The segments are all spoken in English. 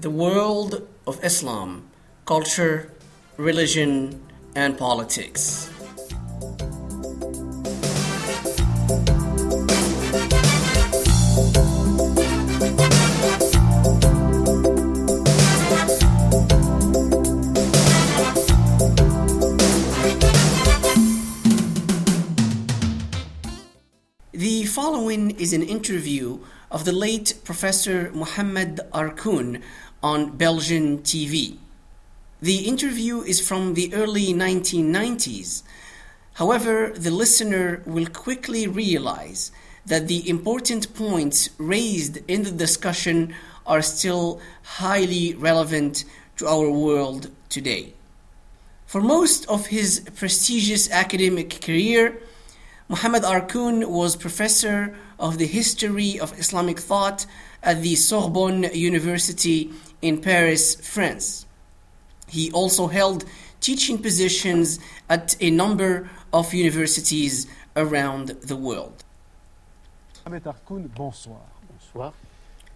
the world of Islam, culture, religion, and politics. The following is an interview of the late Professor Mohammed Arkoun on Belgian TV. The interview is from the early 1990s. However, the listener will quickly realize that the important points raised in the discussion are still highly relevant to our world today. For most of his prestigious academic career, Mohammed Arkoun was professor of the history of Islamic thought at the Sorbonne University in Paris, France. He also held teaching positions at a number of universities around the world. Ahmed Arkoun, bonsoir. Bonsoir.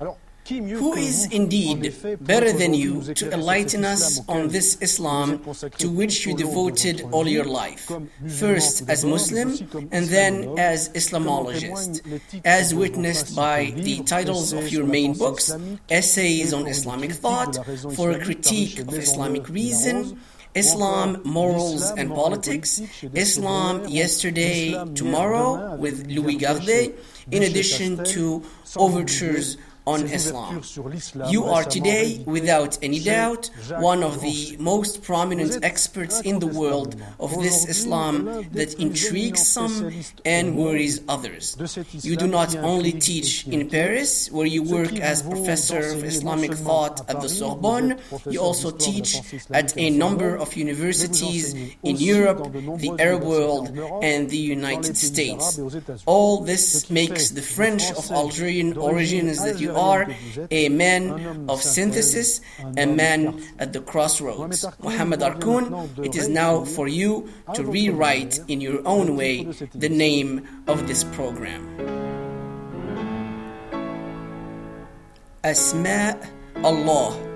Alors, qui mieux Who is indeed better than you to enlighten us on this Islam to which you tout au long de devoted all your life, first as Muslim and then as Islamologist, témoignent les titres as witnessed by the titles of your main books, Essays on Islamic Thought, de la raison for a critique of Islamic Reason, Islam, Morals and Politics, politique chez Des Islam Yesterday, Tomorrow with Louis Gardet, in addition to overtures on Islam. ouvertures sur l'islam You are today, without any doubt, one of the most prominent experts in the world of this Islam that intrigues some and worries others. You do not only teach in Paris, where you work as professor of Islamic thought at the Sorbonne, you also d'histoire de la teach at a number of universities in Europe, the Arab world, and the United States. arabes et aux États-Unis. All this makes the French of Algerian origins that you algérienne are a man of synthesis, a man at the crossroads. Mohammed Arkoun, it is now for you to rewrite in your own way the name of this program. Asma Allah.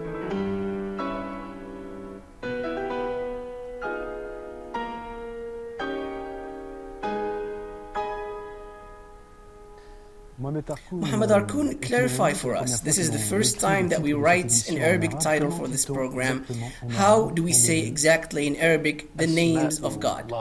Arkoun, Mohammed euh, clarify for us. This is the first time that we write an Arabic title for this program. How do we say exactly in Arabic the names of God?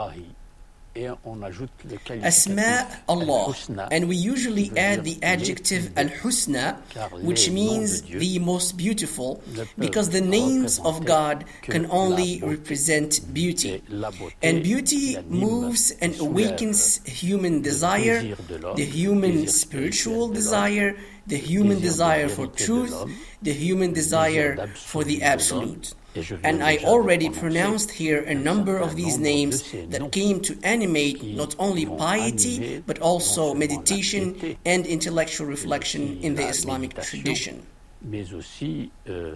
Asma Allah. And we usually add the adjective al husna, which means the most beautiful, because the names of God can only represent beauty. Et la beauté And beauty moves and awakens human desire, désir de l'homme, the human spiritual spirituel de l'homme, desire, the human desire for truth, the human desire for the absolute. And I already pronounced here a number of these names that came to animate not only piety but also meditation and intellectual reflection in the Islamic tradition. mais aussi euh,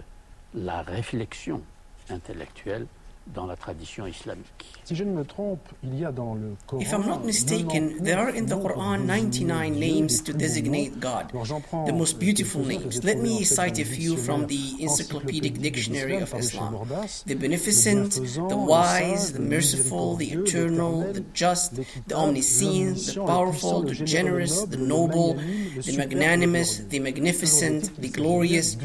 la réflexion intellectuelle dans la tradition islamique. Si je ne me trompe, il y a dans le Coran. If I'm not mistaken, there are in the Quran 99 names to designate God, the most beautiful names. Let me cite a few from the Encyclopedic Dictionary of Islam the Beneficent, the Wise, the Merciful, the Eternal, the Just, the Omniscient, the Powerful, the Generous, the Noble, the Magnanimous, the Magnificent, the Glorious.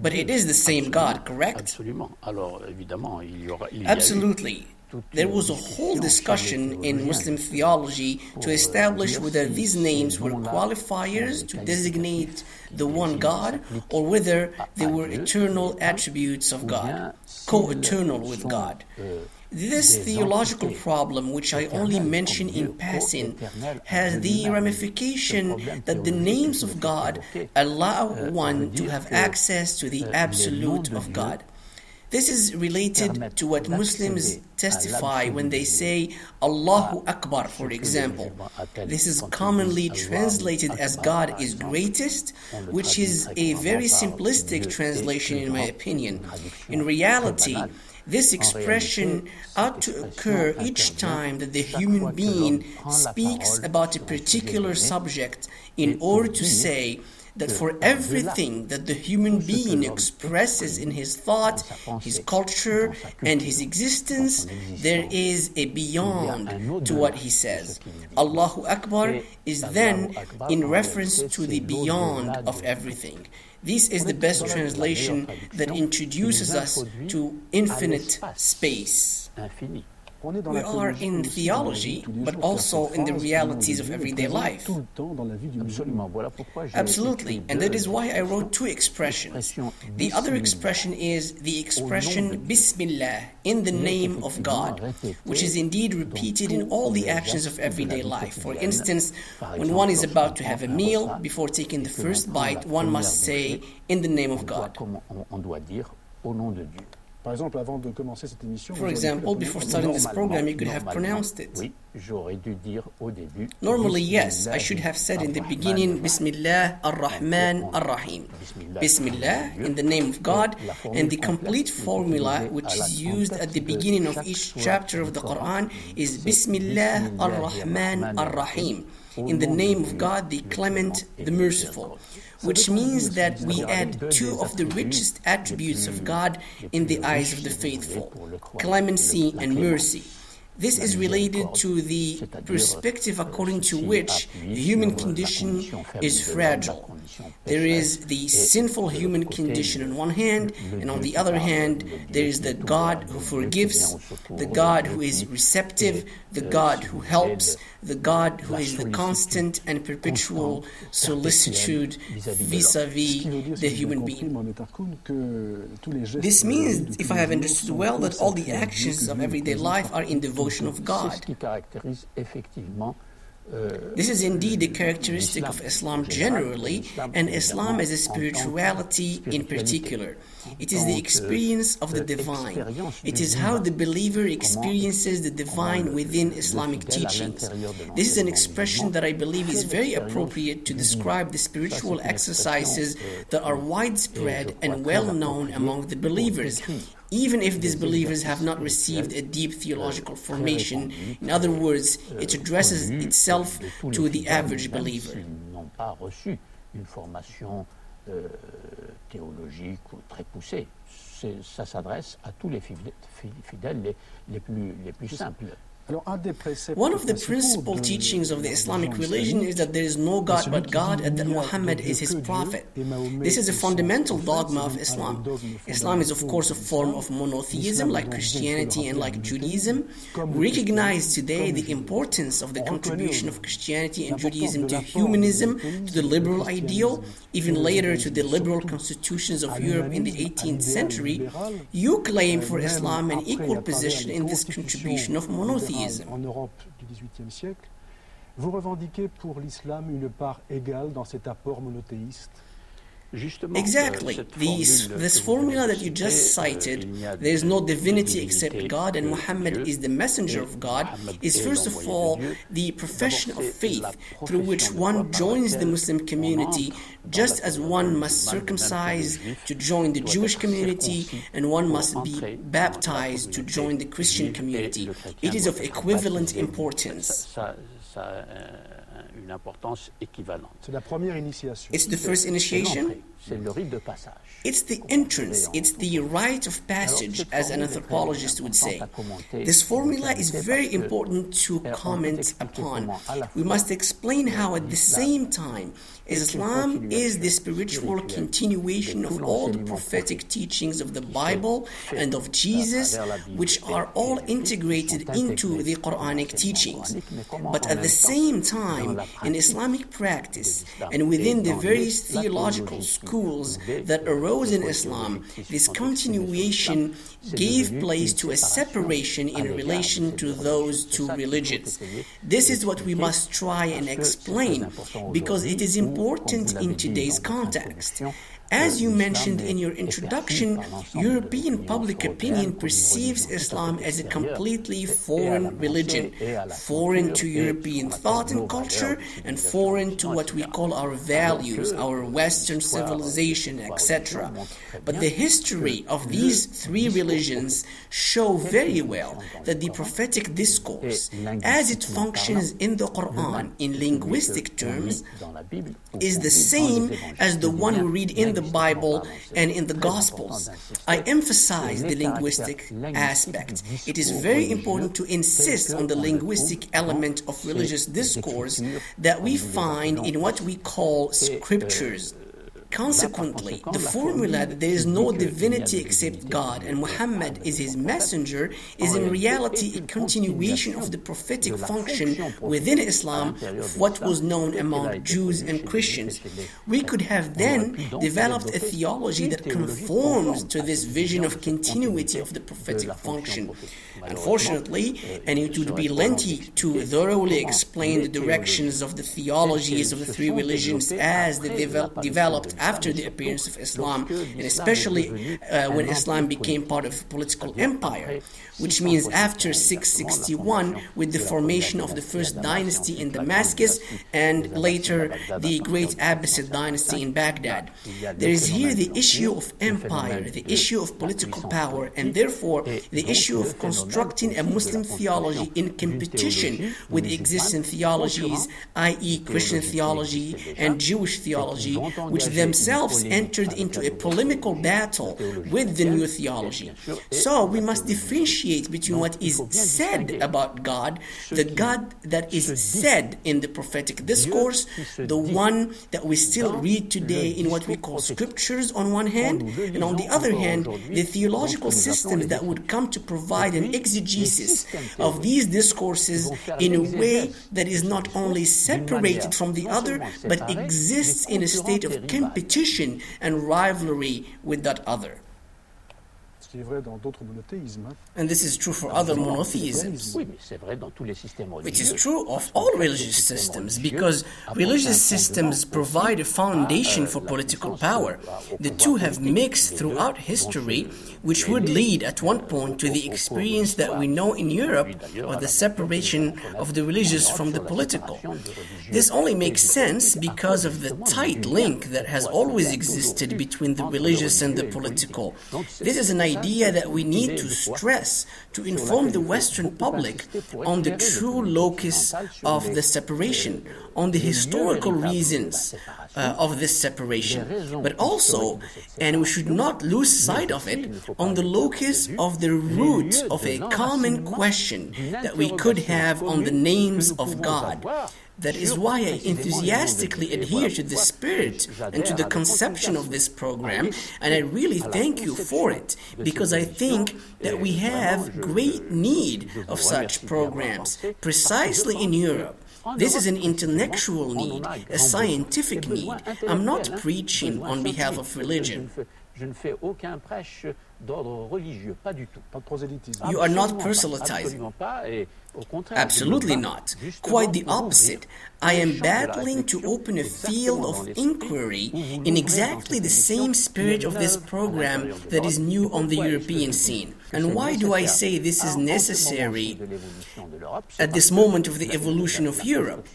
But it is the same God, correct? Absolument. Alors évidemment, il y aura. Il y a eu Absolutely. There was a whole discussion in Muslim theology to establish whether these names were qualifiers to designate the one God or whether they were eternal attributes of God, co eternal with God. This theological problem, which I only mention in passing, has the ramification that the names of God allow one to have access to the absolute of God. This is related to what Muslims testify when they say Allahu Akbar, for example. This is commonly translated as God is greatest, which is a very simplistic translation, in my opinion. In reality, this expression ought to occur each time that the human being speaks about a particular subject in order to say that for everything that the human being expresses in his thought, his culture, and his existence, there is a beyond to what he says. Allahu Akbar is then in reference to the beyond of everything. This is the best translation that introduces us to infinite space. We are in theology, but also in the realities of everyday life. Absolutely, and that is why I wrote two expressions. The other expression is the expression Bismillah, in the name of God, which is indeed repeated in all the actions of everyday life. For instance, when one is about to have a meal, before taking the first bite, one must say, in the name of God. Par exemple, avant de commencer cette émission, For example, before starting this program, you could have pronounced it. Oui, j'aurais dû dire au début. Normally, yes, I should have said in the beginning, Bismillah ar-Rahman ar-Rahim. Bismillah, in the name of God, and the complete formula which is used at the beginning of each chapter of the Quran is Bismillah ar-Rahman ar-Rahim. In the name of God, the Clement, the Merciful which means that we add two of the richest attributes of God in the eyes of the faithful clemency and mercy. This is related to the perspective according to which the human condition is fragile. There is the sinful human condition on one hand, and on the other hand, there is the God who forgives, the God who is receptive, the God who helps, the God who is the constant and perpetual solicitude vis a vis the human being. This means, if I have understood well, that all the actions of everyday life are in devotion of God. This is indeed a characteristic of Islam. Generally, and Islam as a spirituality in particular. It is the experience of the divine. It is how the believer experiences the divine within Islamic teachings. This is an expression that I believe is very appropriate to describe the spiritual exercises that are widespread and well known among the believers even if these believers have not received a deep theological formation. In other uh, words, it uh, addresses itself to the average believer. Euh, théologique ou très poussée. Ça s'adresse à tous les fidèles les, les, plus, les plus simples. One of the principal teachings of the Islamic religion is that there is no God but God and that Muhammad is his prophet. This is a fundamental dogma of Islam. Islam is, of course, a form of monotheism like Christianity and like Judaism. We recognize today the importance of the contribution of Christianity and Judaism to humanism, to the liberal ideal, even later to the liberal constitutions of Europe in the 18th century. You claim for Islam an equal position in this contribution of monotheism. En Europe du XVIIIe siècle, vous revendiquez pour l'islam une part égale dans cet apport monothéiste Exactly. These, this formula that you just cited, there is no divinity except God, and Muhammad is the messenger of God, is first of all the profession of faith through which one joins the Muslim community, just as one must circumcise to join the Jewish community, and one must be baptized to join the Christian community. It is of equivalent importance. une importance équivalente. C'est la première initiation. It's the first initiation. C'est le rite de passage. It's the entrance, it's the rite of passage, as an anthropologist would say. This formula is very important to comment upon. We must explain how, at the same time, Islam is the spiritual continuation of all the prophetic teachings of the Bible and of Jesus, which are all integrated into the Quranic teachings. But at the same time, in Islamic practice and within the various theological schools that arose in Islam, this continuation gave place to a separation in relation to those two religions. This is what we must try and explain because it is important in today's context. As you mentioned in your introduction, European public opinion perceives Islam as a completely foreign religion, foreign to European thought and culture, and foreign to what we call our values, our Western civilization, etc. But the history of these three religions show very well that the prophetic discourse, as it functions in the Quran in linguistic terms, is the same as the one we read in the Bible and in the Gospels. I emphasize the linguistic aspect. It is very important to insist on the linguistic element of religious discourse that we find in what we call scriptures. Consequently, the formula that there is no divinity except God and Muhammad is his messenger is in reality a continuation of the prophetic function within Islam of what was known among Jews and Christians. We could have then developed a theology that conforms to this vision of continuity of the prophetic function. Unfortunately, and it would be lengthy to thoroughly explain the directions of the theologies of the three religions as they devel- developed after the appearance of Islam, and especially uh, when Islam became part of political empire, which means after 661 with the formation of the first dynasty in Damascus and later the great Abbasid dynasty in Baghdad. There is here the issue of empire, the issue of political power, and therefore the issue of constructing a Muslim theology in competition with existing theologies, i.e., Christian theology and Jewish theology, which themselves entered into a polemical battle with the new theology. So we must differentiate between what is said about God, the God that is said in the prophetic discourse, the one that we still read today in what we call scriptures on one hand, and on the other hand, the theological systems that would come to provide an exegesis of these discourses in a way that is not only separated from the other, but exists in a state of competition and rivalry with that other. Qui est vrai dans d'autres monothéismes. And this is true for other monotheisms. Oui, mais c'est vrai dans tous les systèmes Which is true of all religious systems because religious systems provide a foundation for political power. The two have mixed throughout history, which would lead at one point to the experience that we know in Europe of the separation of the religious from the political. This only makes sense because of the tight link that has always existed between the religious and the political. This is an idea that we need to stress to inform the Western public on the true locus of the separation, on the historical reasons uh, of this separation, but also, and we should not lose sight of it, on the locus of the root of a common question that we could have on the names of God. That is why I enthusiastically adhere to the spirit and to the conception of this program, and I really thank you for it because I think that we have great need of such programs, precisely in Europe. This is an intellectual need, a scientific need. I'm not preaching on behalf of religion. Je ne fais aucun prêche d'ordre religieux, pas du tout. Pas de prosélytisme. You are not Absolument proselytizing. Absolument pas, et au contraire, Absolutely not. Quite the opposite. I am battling to open a field of inquiry in exactly the same spirit of this program that is new on the European scene. And why do I say this is necessary at this moment of the evolution of Europe?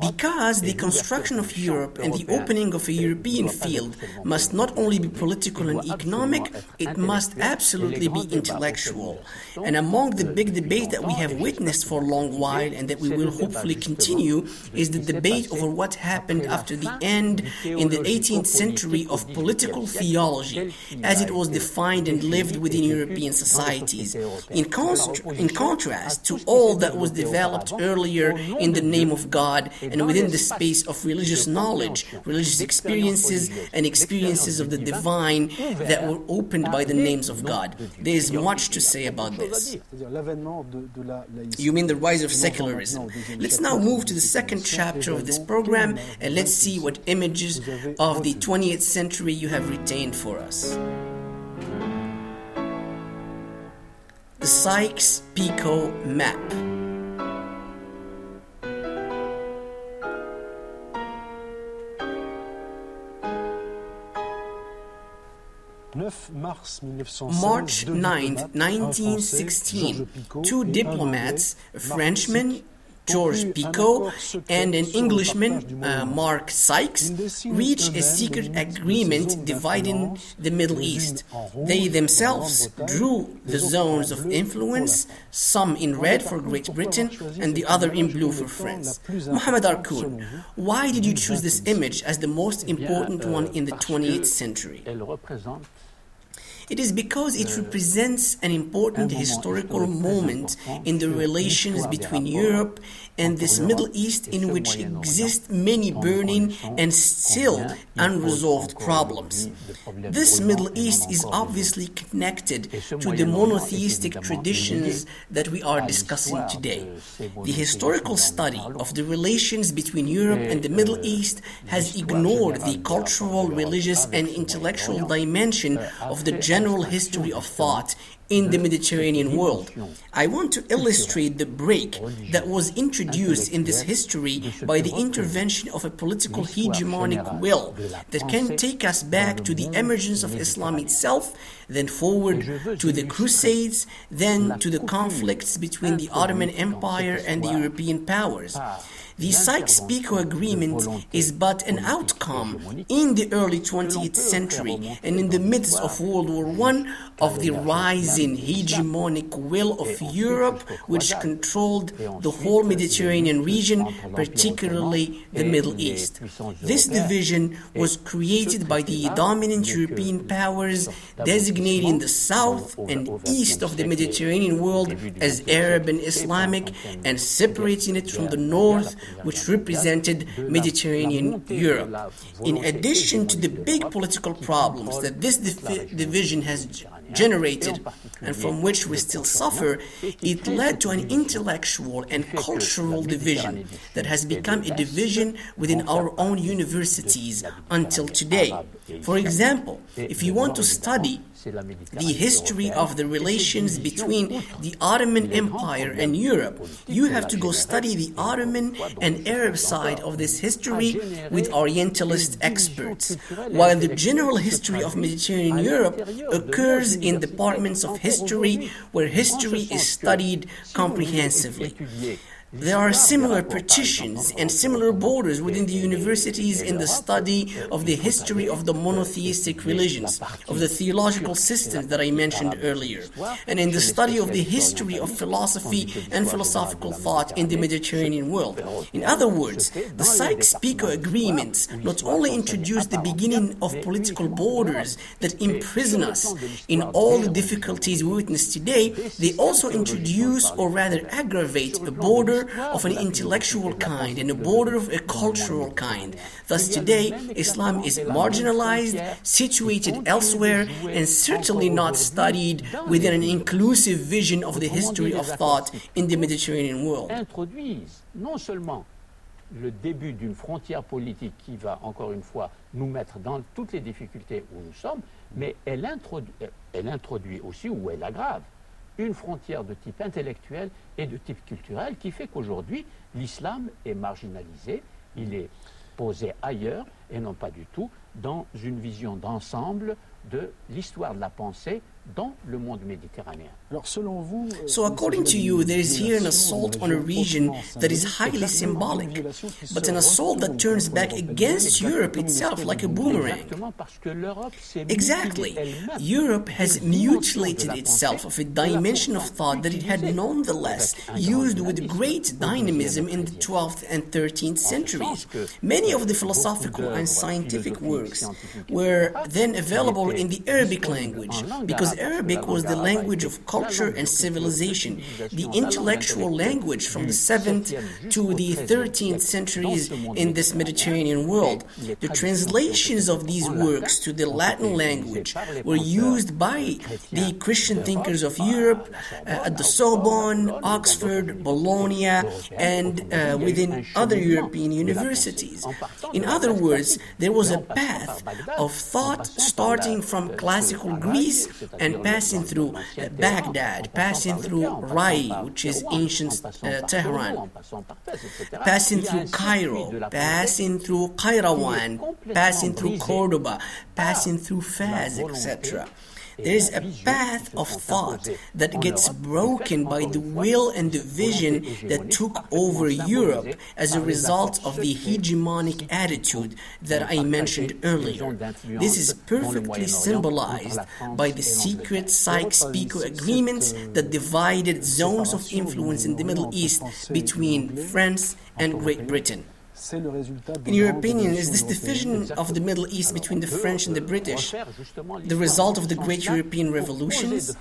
Because the construction of Europe and the opening of a European field must not only be political and economic, it must absolutely be intellectual. And among the big debate that we have witnessed for a long while and that we will hopefully continue is the debate over what happened after the end in the 18th century of political theology as it was defined and lived within European societies. In, const- in contrast to all that was developed earlier in the name of God and within the space of religious knowledge, religious experiences, and experiences of the divine that were opened by the names of God. There is much to say about this. C'est-à-dire l'avènement de, de la laïcité. You mean the rise of secularism. Let's now move to the second chapter of this program and let's see what images of the 20th century you have retained for us. The Sykes Picot Map. March 9, 1916, two diplomats, a Frenchman, George Picot and an Englishman, uh, Mark Sykes, reached a secret agreement dividing the Middle East. They themselves drew the zones of influence, some in red for Great Britain and the other in blue for France. Mohammed Arkoun, why did you choose this image as the most important one in the 20th century? It is because it represents an important historical moment in the relations between Europe and this Middle East in which exist many burning and still unresolved problems. This Middle East is obviously connected to the monotheistic traditions that we are discussing today. The historical study of the relations between Europe and the Middle East has ignored the cultural, religious, and intellectual dimension of the general history of thought in the Mediterranean world. I want to illustrate the break that was introduced in this history by the intervention of a political hegemonic will that can take us back to the emergence of Islam itself, then forward to the Crusades, then to the conflicts between the Ottoman Empire and the European powers. The Sykes-Picot Agreement is but an outcome in the early 20th century and in the midst of World War I of the rising hegemonic will of Europe which controlled the whole Mediterranean region, particularly the Middle East. This division was created by the dominant European powers designating the south and east of the Mediterranean world as Arab and Islamic and separating it from the north which represented Mediterranean Europe. In addition to the big political problems that this division has generated and from which we still suffer, it led to an intellectual and cultural division that has become a division within our own universities until today. For example, if you want to study the history of the relations between the Ottoman Empire and Europe, you have to go study the Ottoman and Arab side of this history with Orientalist experts, while the general history of Mediterranean Europe occurs in departments of history where history is studied comprehensively. There are similar partitions and similar borders within the universities in the study of the history of the monotheistic religions, of the theological systems that I mentioned earlier, and in the study of the history of philosophy and philosophical thought in the Mediterranean world. In other words, the Sykes-Picot agreements not only introduce the beginning of political borders that imprison us in all the difficulties we witness today, they also introduce or rather aggravate a border of an intellectual kind and a border of a cultural kind. Thus, today, Islam is marginalized, situated elsewhere, and certainly not studied within an inclusive vision of the history of thought in the Mediterranean world. le début d'une frontière politique qui va, encore une fois, nous mettre dans toutes les difficultés où nous sommes, mais elle introduit, elle introduit aussi, ou elle aggrave, une frontière de type intellectuel et de type culturel qui fait qu'aujourd'hui, l'islam est marginalisé, il est posé ailleurs et non pas du tout dans une vision d'ensemble de l'histoire de la pensée dans le monde méditerranéen. Euh, so, according to you, there is here an assault on a region that is highly symbolic, but an assault that turns back against Europe itself like a boomerang. Exactly. Europe has mutilated itself of a dimension of thought that it had nonetheless used with great dynamism in the 12th and 13th centuries. Many of the philosophical and scientific works were then available in the Arabic language because Arabic was the language of culture and civilization, the intellectual language from the 7th to the 13th centuries in this Mediterranean world. The translations of these works to the Latin language were used by the Christian thinkers of Europe uh, at the Sorbonne, Oxford, Bologna, and uh, within other European universities. In other words, there was a path of thought starting from classical Greece and passing through Baghdad, passing through Rai, which is ancient uh, Tehran, passing through Cairo, passing through Qayrawan, passing through Cordoba, passing through Fez, etc. There is a path of thought that gets broken by the will and the vision that took over Europe as a result of the hegemonic attitude that I mentioned earlier. This is perfectly symbolized by the secret Sykes-Picot agreements that divided zones of influence in the Middle East between France and Great Britain. In your opinion, is this division of the Middle East between the French and the British the result of the great European revolutions?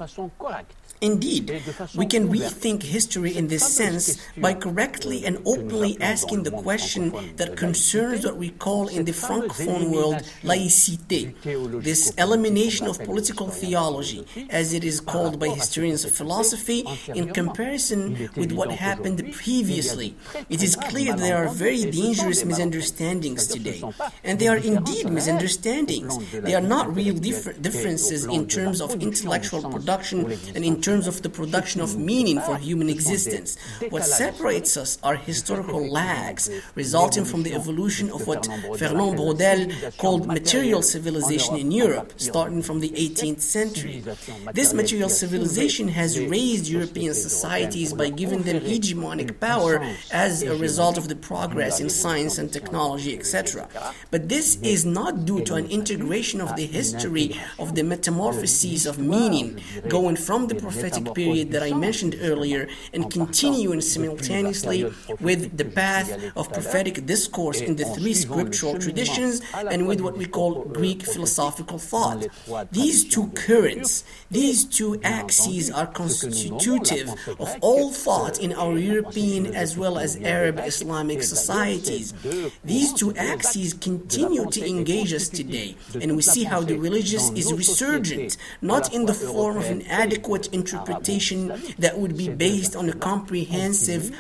Indeed, we can rethink history in this sense by correctly and openly asking the question that concerns what we call in the Francophone world laïcité, this elimination of political theology, as it is called by historians of philosophy, in comparison with what happened previously. It is clear there are very dangerous misunderstandings today, and they are indeed misunderstandings. They are not real differ differences in terms of intellectual production and in terms of the production of meaning for human existence. What separates us are historical lags resulting from the evolution of what Fernand Braudel called material civilization in Europe, starting from the 18th century. This material civilization. has raised European societies by giving them hegemonic power as a result of the progress in science and technology, etc. But this is not due to an integration of the history of the metamorphoses of meaning, going from the prophetic period that I mentioned earlier and continuing simultaneously with the path of prophetic discourse in the three scriptural traditions and with what we call Greek philosophical thought. These two currents, these two axes are constitutive of all thought in our European as well as Arab Islamic These two axes continue to engage us today, and we see how the religious is resurgent, not in the form of an adequate interpretation that would be based on a comprehensive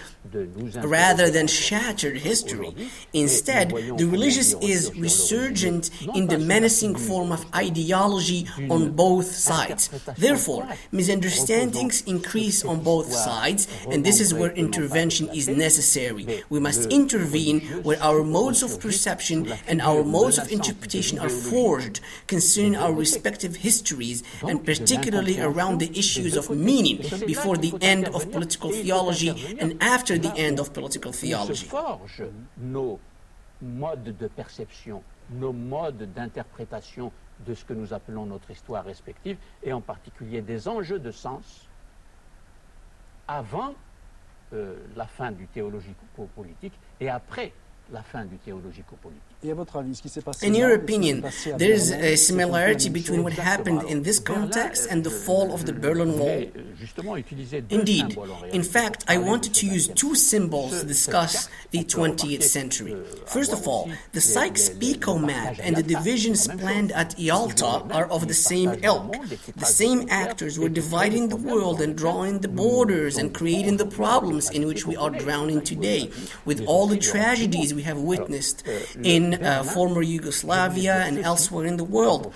rather than shattered history. Instead, the religious is resurgent in the menacing form of ideology on both sides. Therefore, misunderstandings increase on both sides, and this is where intervention is necessary. We must intervene where our modes of perception and our modes of interpretation are forged concerning our respective histories, and particularly around the issues of meaning before the end of political theology and after the end of political theology. nos modes de perception, nos modes d'interprétation de ce que nous appelons notre histoire respective, et en particulier des enjeux de sens, avant euh, la fin du théologico-politique et après la fin du théologico-politique. Et à votre avis, ce qui s'est passé In your et ce qui s'est opinion, there is a similarity between what happened in this context and the euh, fall of the Berlin Wall. vais, euh, justement utiliser deux Indeed, in fact, I wanted to use two symbols to discuss the 20th century. First of all, the Sykes-Picot map and the divisions planned at Yalta are of the same ilk. The same actors were dividing the world and drawing the borders and creating the problems in which we are drowning today, with all the tragedies we have witnessed in uh, former Yugoslavia and elsewhere in the world.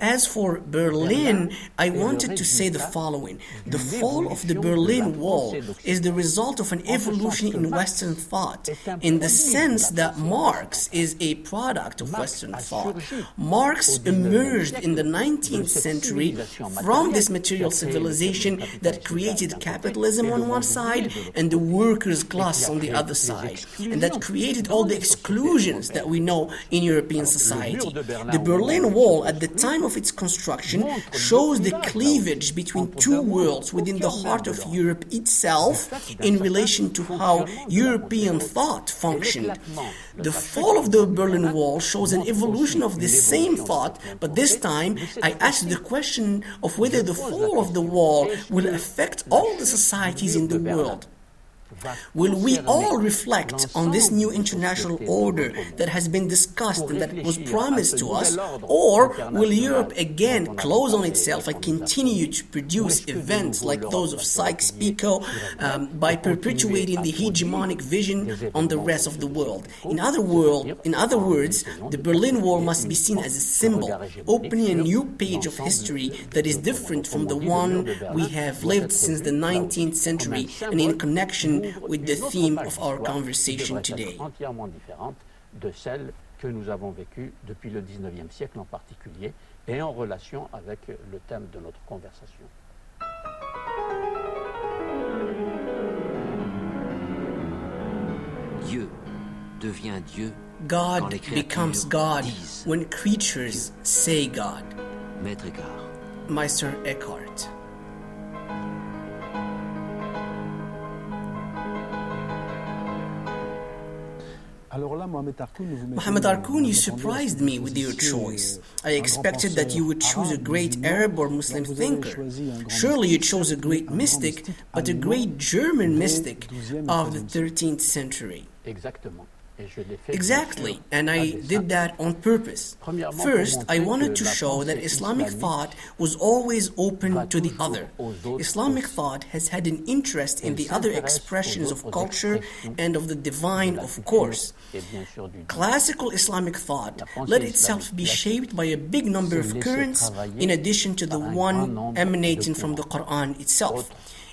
As for Berlin, I wanted to say the following. The fall of the Berlin Wall is the result of an evolution in Western thought, in the sense that Marx is a product of Western thought. Marx emerged in the 19th century from this material civilization that created capitalism on one side and the workers' class on the other side, and that created all the exclusions that we know in European society. The Berlin Wall, at the time of its construction, shows the cleavage between two worlds within the heart of Europe itself in relation to how European thought functioned. The fall of the Berlin Wall shows an evolution of the same thought, but this time I ask the question of whether the fall of the wall will affect all the societies in the world. Will we all reflect on this new international order that has been discussed and that was promised to us? Or will Europe again close on itself and continue to produce events like those of Sykes-Picot um, by perpetuating the hegemonic vision on the rest of the world? In other, world, in other words, the Berlin Wall must be seen as a symbol, opening a new page of history that is different from the one we have lived since the 19th century and in connection with the theme of our conversation today. de celle que nous avons vécue depuis le 19e siècle en particulier et en relation avec le thème de notre conversation. Dieu devient Dieu God becomes God when creatures say God. Maître Eckhart. Meister Eckhart. Mohammed Arkoun, you surprised me with your choice. I expected that you would choose a great Arab or Muslim thinker. Surely you chose a great mystic, but a great German mystic of the 13th century. Exactement. Exactly, and I did that on purpose. First, I wanted to show that Islamic thought was always open to the other. Islamic thought has had an interest in the other expressions of culture and of the divine, of course. Classical Islamic thought let itself be shaped by a big number of currents in addition to the one emanating from the Quran itself.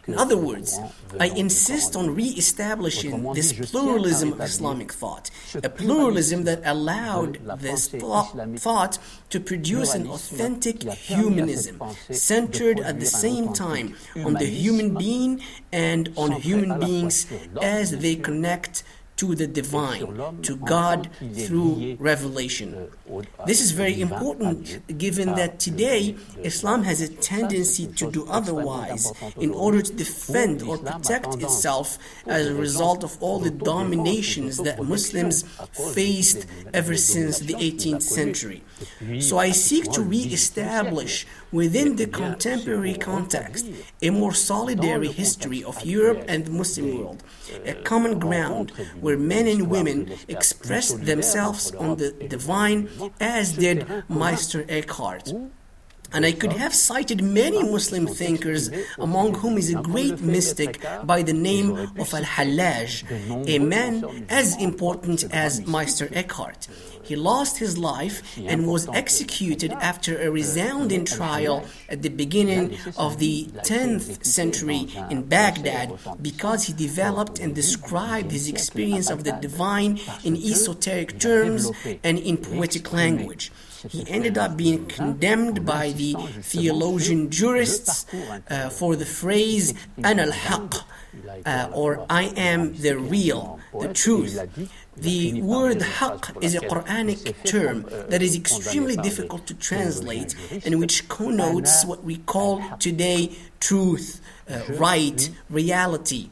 In other words, I insist on re establishing this pluralism of Islamic thought, a pluralism that allowed this thought to produce an authentic humanism, centered at the same time on the human being and on human beings as they connect to the divine, to God through revelation. This is very important given that today Islam has a tendency to do otherwise in order to defend or protect itself as a result of all the dominations that Muslims faced ever since the 18th century. So I seek to re establish within the contemporary context a more solidary history of Europe and the Muslim world, a common ground where men and women expressed themselves on the divine as did Meister Eckhart. And I could have cited many Muslim thinkers, among whom is a great mystic by the name of Al Hallaj, a man as important as Meister Eckhart. He lost his life and was executed after a resounding trial at the beginning of the 10th century in Baghdad because he developed and described his experience of the divine in esoteric terms and in poetic language. He ended up being condemned by the theologian jurists uh, for the phrase "an al haq," uh, or "I am the real, the truth." The word haqq is a Quranic term that is extremely difficult to translate and which connotes what we call today truth, uh, right, reality.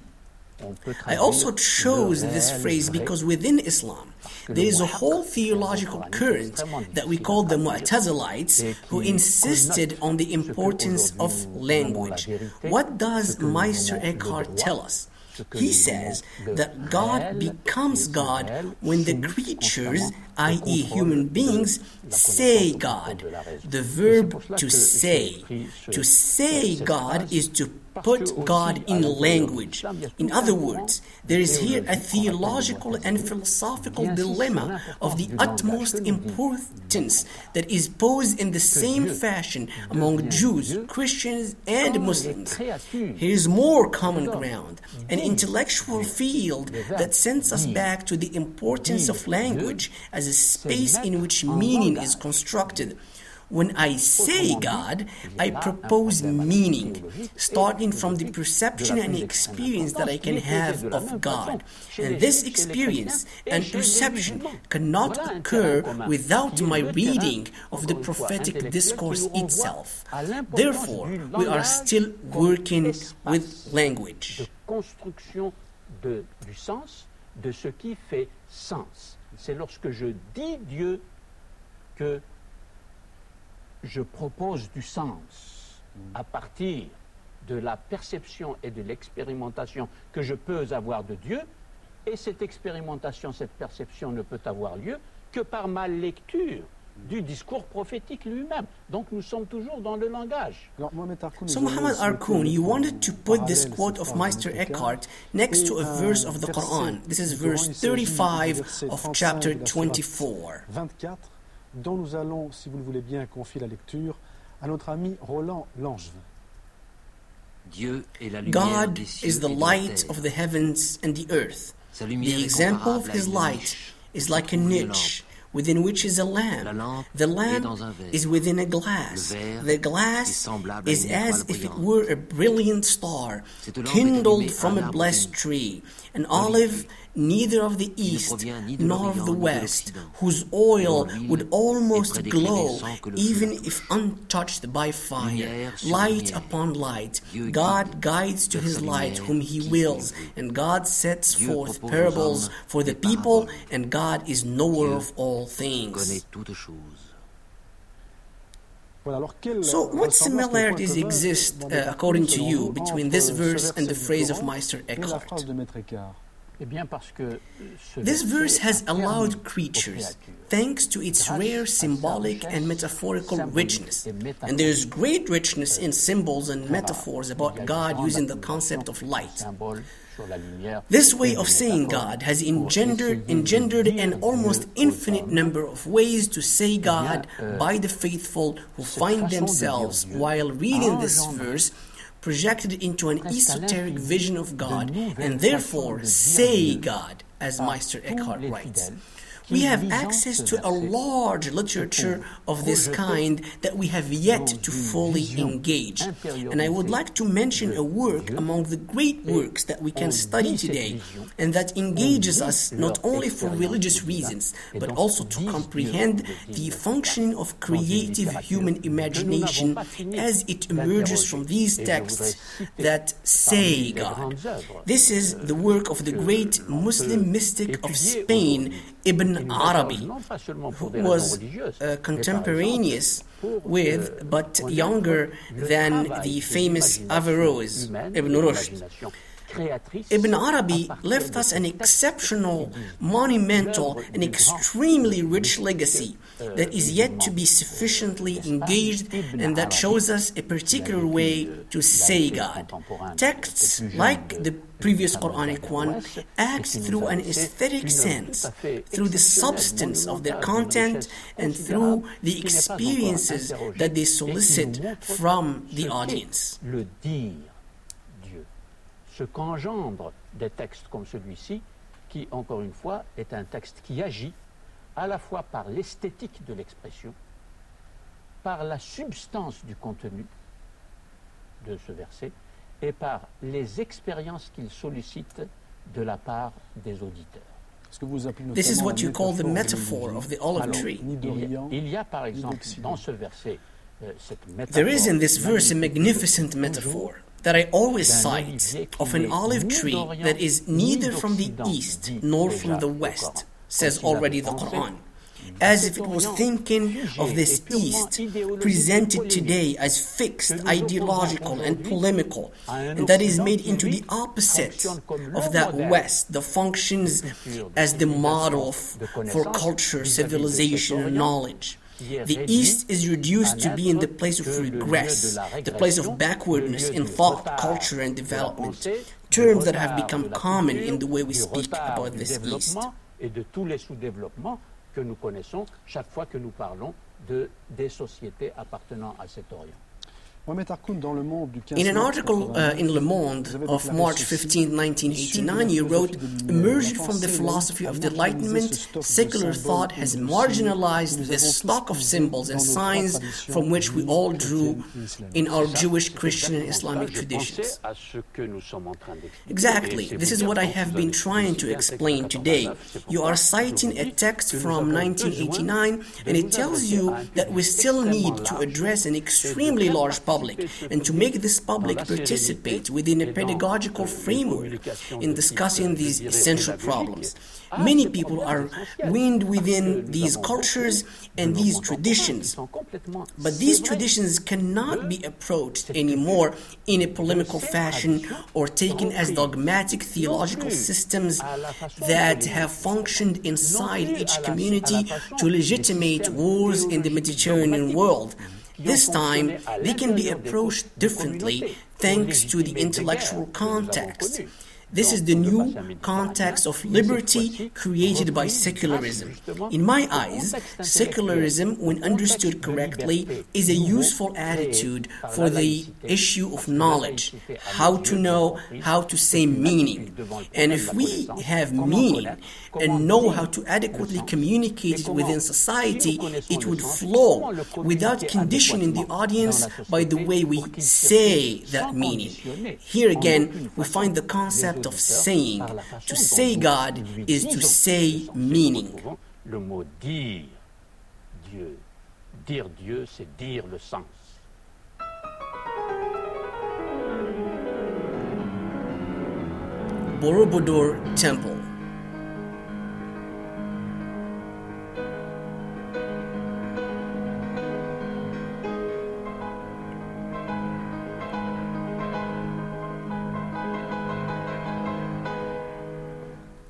I also chose this phrase because within Islam, there is a whole theological current that we call the Mu'tazilites who insisted on the importance of language. What does Meister Eckhart tell us? He says that God becomes God when the creatures, i.e., human beings, say God. The verb to say. To say God is to put God in language. In other words, there is here a theological and philosophical dilemma of the utmost importance that is posed in the same fashion among Jews, Christians, and Muslims. Here is more common ground, an intellectual field that sends us back to the importance of language as a space in which meaning is constructed. When I say God, I propose meaning, starting from the perception and experience that I can have of God. And this experience and perception cannot occur without my reading of the prophetic discourse itself. Therefore, we are still working with language. C'est lorsque je dis Dieu que je propose du sens à partir de la perception et de l'expérimentation que je peux avoir de Dieu, et cette expérimentation, cette perception ne peut avoir lieu que par ma lecture du discours prophétique lui-même. Donc nous sommes toujours dans le langage. So Muhammad Arkoun, you wanted to put this quote of Meister Eckhart next to a verse of the Quran. This is verse 35 of chapter 24. 24, dont nous allons, si vous le voulez bien, confier la lecture à notre ami Roland Langevin. God is the light of the heavens and the earth. The example of his light is like a niche within which is a lamp. The lamp is within a glass. The glass is as if it were a brilliant star, kindled from a blessed tree. An olive neither of the east nor of the west, whose oil would almost glow even if untouched by fire. Light upon light, God guides to his light whom he wills, and God sets forth parables for the people, and God is knower of all things. So, what similarities exist, uh, according to you, between this verse and the phrase of Meister Eckhart? Eh this verse has allowed creatures, thanks to its rare symbolic and metaphorical richness. And there is great richness in symbols and metaphors about God using the concept of light. This way of saying God has engendered, engendered an almost infinite number of ways to say God by the faithful who find themselves, while reading this verse, projected into an esoteric vision of God and therefore say God, as Meister Eckhart writes. We have access to a large literature of this kind that we have yet to fully engage. And I would like to mention a work among the great works that we can study today and that engages us not only for religious reasons, but also to comprehend the functioning of creative human imagination as it emerges from these texts that say God. This is the work of the great Muslim mystic of Spain, Ibn Arabi, who was uh, contemporaneous with but younger than the famous Averroes, Ibn Rushd. Ibn Arabi left us an exceptional, monumental, and extremely rich legacy that is yet to be sufficiently engaged and that shows us a particular way to say God. Texts like the previous Quranic one act through an aesthetic sense, through the substance of their content, and through the experiences that they solicit from the audience. Ce qu'engendrent des textes comme celui-ci, qui, encore une fois, est un texte qui agit à la fois par l'esthétique de l'expression, par la substance du contenu de ce verset, et par les expériences qu'il sollicite de la part des auditeurs. This is what you call the metaphor of the olive tree. Il y a, par exemple dans ce verset euh, cette métaphore. There is in this verse a magnificent metaphor that I always cite of an olive tree that is neither from the east nor from the west, says already the Quran. As if it was thinking of this East, presented today as fixed, ideological, and polemical, and that is made into the opposite of that West that functions as the model for culture, civilization, and knowledge. The East is reduced to being the place of regress, the place of backwardness in thought, culture, and development, terms that have become common in the way we speak about this East. Et de tous les sous-développements que nous connaissons chaque fois que nous parlons de, des sociétés appartenant à cet Orient. In an article uh, in Le Monde of March 15, 1989, you wrote, Emerging from the philosophy of the Enlightenment, secular thought has marginalized the stock of symbols and signs from which we all drew in our Jewish, Christian, and Islamic traditions. Exactly. This is what I have been trying to explain today. You are citing a text from 1989, and it tells you that we still need to address an extremely large population public and to make this public participate within a pedagogical framework in discussing these essential problems. Many people are weaned within these cultures and these traditions, but these traditions cannot be approached anymore in a polemical fashion or taken as dogmatic theological systems that have functioned inside each community to legitimate wars in the Mediterranean world. This time, they can be approached differently thanks to the intellectual context. This is the new context of liberty created by secularism. In my eyes, secularism, when understood correctly, is a useful attitude for the issue of knowledge, how to know, how to say meaning. And if we have meaning and know how to adequately communicate it within society, it would flow without conditioning the audience by the way we say that meaning. Here again, we find the concept concept of saying. To say God is to say meaning. Le mot dire Dieu. Dire Dieu, c'est dire le sens. Borobudur Temple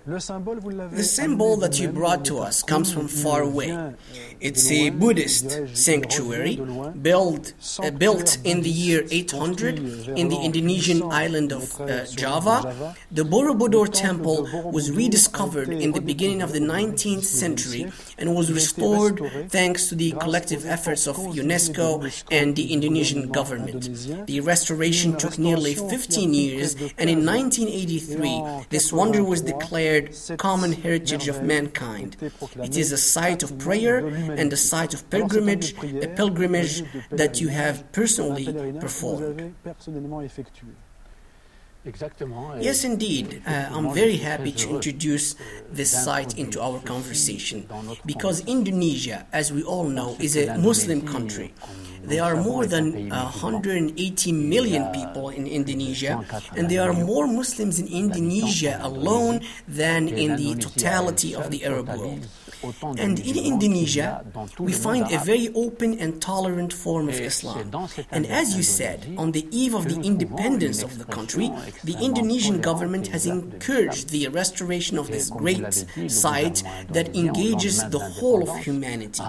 The symbol that you brought to us comes from far away. It's a Buddhist sanctuary built, uh, built in the year 800 in the Indonesian island of uh, Java. The Borobudur temple was rediscovered in the beginning of the 19th century and was restored thanks to the collective efforts of UNESCO and the Indonesian government. The restoration took nearly 15 years, and in 1983, this wonder was declared common heritage of mankind. It is a site of prayer and a site of pilgrimage, a pilgrimage that you have personally performed. Yes, indeed. Uh, I'm very happy to introduce this site into our conversation because Indonesia, as we all know, is a Muslim country. There are more than uh, 180 million people in Indonesia, and there are more Muslims in Indonesia alone than in the totality of the Arab world. And in Indonesia, we find a very open and tolerant form of Islam. And as you said, on the eve of the independence of the country, the Indonesian government has encouraged the restoration of this great site that engages the whole of humanity.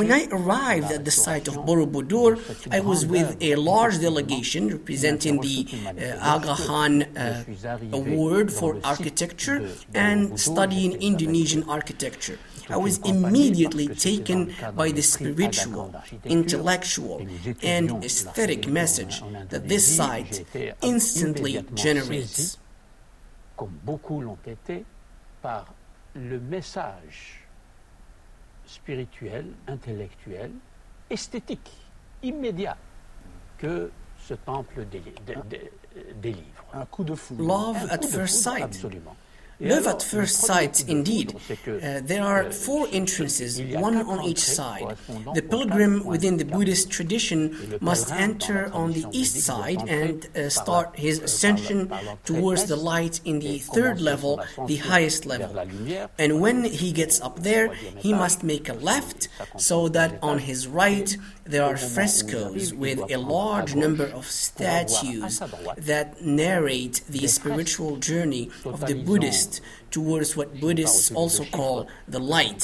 When I arrived at the site of Borobudur, I was with a large delegation representing the uh, Aga Khan uh, Award for Architecture and studying Indonesian architecture. I was immediately taken by the spiritual, intellectual, and aesthetic message that this site instantly generates. Comme beaucoup l'ont été par le message spirituel, intellectuel, esthétique, immédiat que ce temple délivre. Un coup de foudre. Love at first sight. Absolument. Love at first sight, indeed. Uh, there are four entrances, one on each side. The pilgrim within the Buddhist tradition must enter on the east side and uh, start his ascension towards the light in the third level, the highest level. And when he gets up there, he must make a left so that on his right there are frescoes with a large number of statues that narrate the spiritual journey of the Buddhist towards what Buddhists also call the light.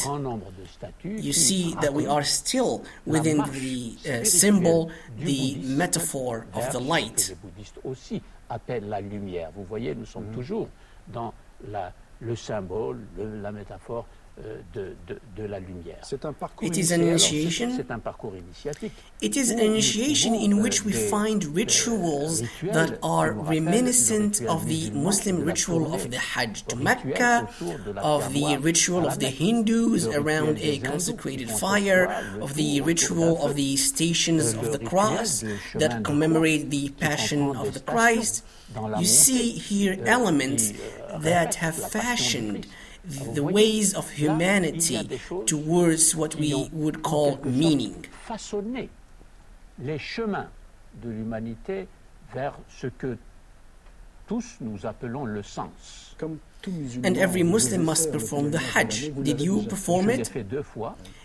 You see that we are still within the uh, symbol, the metaphor of the light. Le, la métaphore de, de, de la lumière. It is an initiation. C'est un parcours initiatique. It is an initiation in which we find rituals that are reminiscent of the Muslim ritual of the Hajj to Mecca, of the ritual of the Hindus around a consecrated fire, of the ritual of the stations of the cross that commemorate the passion of the Christ. You see here elements that have fashioned the ways of humanity towards what we would call meaning. les chemins de l'humanité vers ce que tous nous appelons le sens. And every Muslim must perform the Hajj. Did you perform it?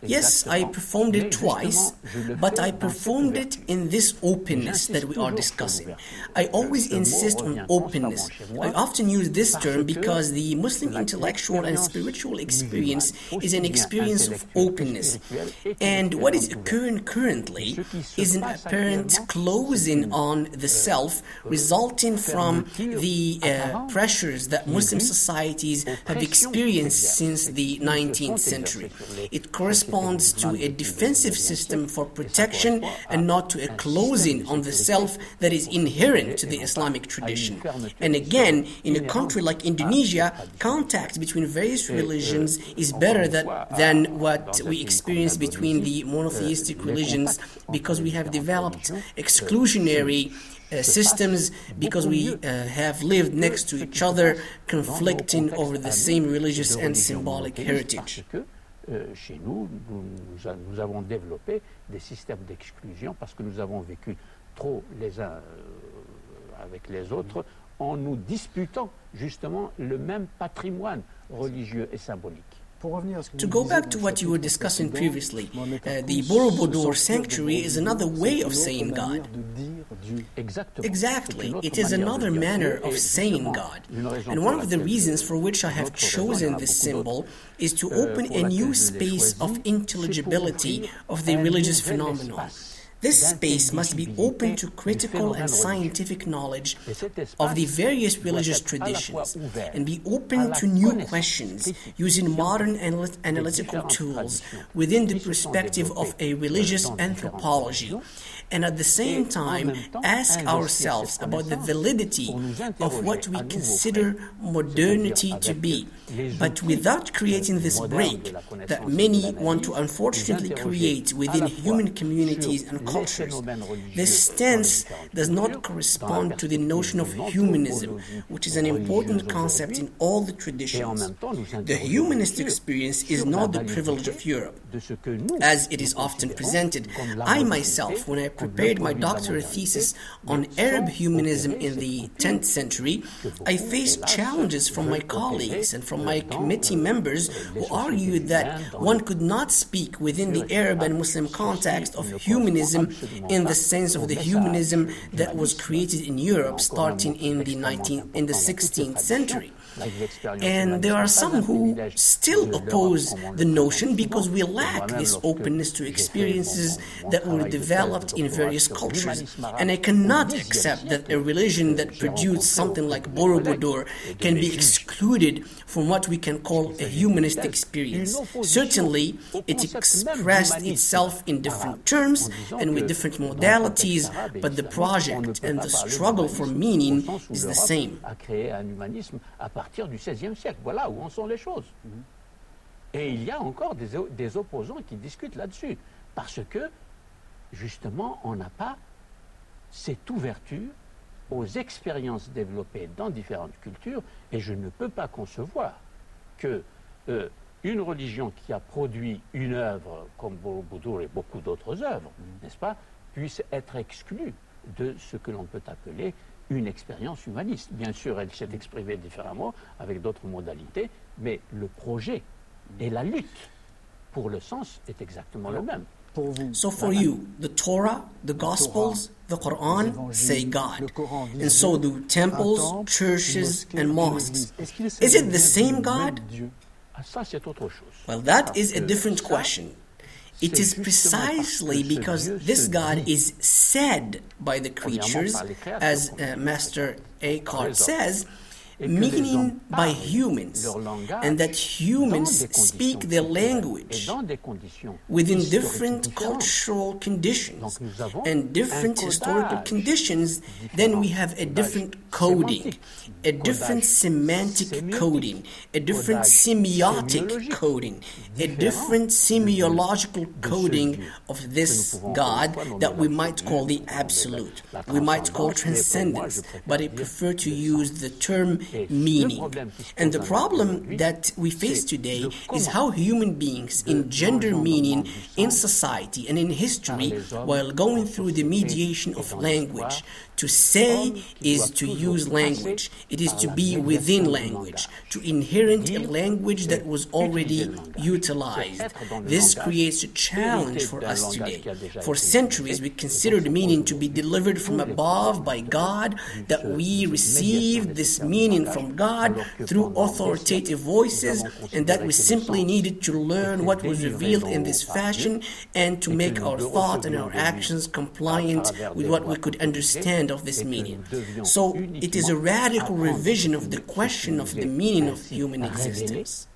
Yes, I performed it twice, but I performed it in this openness that we are discussing. I always insist on openness. I often use this term because the Muslim intellectual and spiritual experience is an experience of openness. And what is occurring currently is an apparent closing on the self resulting from the uh, pressures that Muslim societies have experienced since the 19th century. It corresponds to a defensive system for protection and not to a closing on the self that is inherent to the Islamic tradition. And again, in a country like Indonesia, contact between various religions is better that, than what we experience between the monotheistic religions because we have developed exclusionary uh, systems because we uh, have lived next to each other, conflicting over the same religious and symbolic heritage. Euh, chez nous, nous, nous, avons développé des systèmes d'exclusion parce que nous avons vécu trop les uns euh, avec les autres en nous disputant justement le même patrimoine religieux et symbolique. To go back to what you were discussing previously, uh, the Borobudur sanctuary is another way of saying God. Exactly, it is another manner of saying God. And one of the reasons for which I have chosen this symbol is to open a new space of intelligibility of the religious phenomenon. This space must be open to critical and scientific knowledge of the various religious traditions and be open to new questions using modern analytical tools within the perspective of a religious anthropology and at the same time ask ourselves about the validity of what we consider modernity to be, but without creating this break that many want to unfortunately create within human communities and cultures. This stance does not correspond to the notion of humanism, which is an important concept in all the traditions. The humanist experience is not the privilege of Europe, as it is often presented. I myself, when I prepared my doctoral thesis on Arab humanism in the 10th century, I faced challenges from my colleagues and from my committee members who argued that one could not speak within the Arab and Muslim context of humanism in the sense of the humanism that was created in Europe starting in the 19th in the 16th century. And there are some who still oppose the notion because we lack this openness to experiences that were developed in various cultures. And I cannot accept that a religion that produced something like Borobudur can be excluded from what we can call a humanist experience. Certainly, it expressed itself in different terms and with different modalities, but the project and the struggle for meaning is the same. Partir du XVIe siècle. Voilà où en sont les choses. Et il y a encore des, des opposants qui discutent là-dessus. Parce que, justement, on n'a pas cette ouverture aux expériences développées dans différentes cultures, et je ne peux pas concevoir que euh, une religion qui a produit une œuvre comme Borobudur et beaucoup d'autres œuvres, n'est-ce pas, puisse être exclue de ce que l'on peut appeler une expérience humaniste. Bien sûr, elle s'est exprimée différemment avec d'autres modalités, mais le projet et la lutte pour le sens est exactement le même. So for you, the Torah, the Gospels, the Quran say God. And so do temples, churches, and mosques. Is it the same God? Ah, ça, c'est autre chose. Well, that is a different question. It is precisely because this God is said by the creatures, as uh, Master Eckhart says, meaning by humans, and that humans speak their language within different cultural conditions and different historical conditions, then we have a different coding, a different semantic coding, a different semiotic coding, a different semiological coding of this God that we might call the absolute, we might call transcendence, but I prefer to use the term meaning. And the problem that we face today is how human beings engender meaning in society and in history while going through the mediation of language. To say is to use language. It is to be within language, to inherit a language that was already utilized. This creates a challenge for us today. For centuries, we considered meaning to be delivered from above by God, that we received this meaning from God through authoritative voices, and that we simply needed to learn what was revealed in this fashion and to make our thought and our actions compliant with what we could understand of this meaning. So it is a radical revision of the question of the meaning of human existence.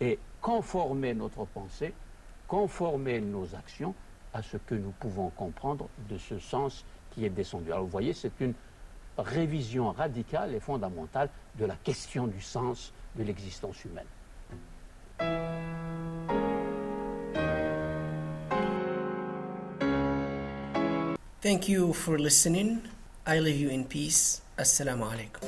Et conformer notre pensée, conformer nos actions à ce que nous pouvons comprendre de ce sens qui est descendu. Alors vous voyez, c'est une révision radicale et fondamentale de la question du sens de l'existence humaine. Thank you for listening. I leave you in peace. Assalamu alaikum.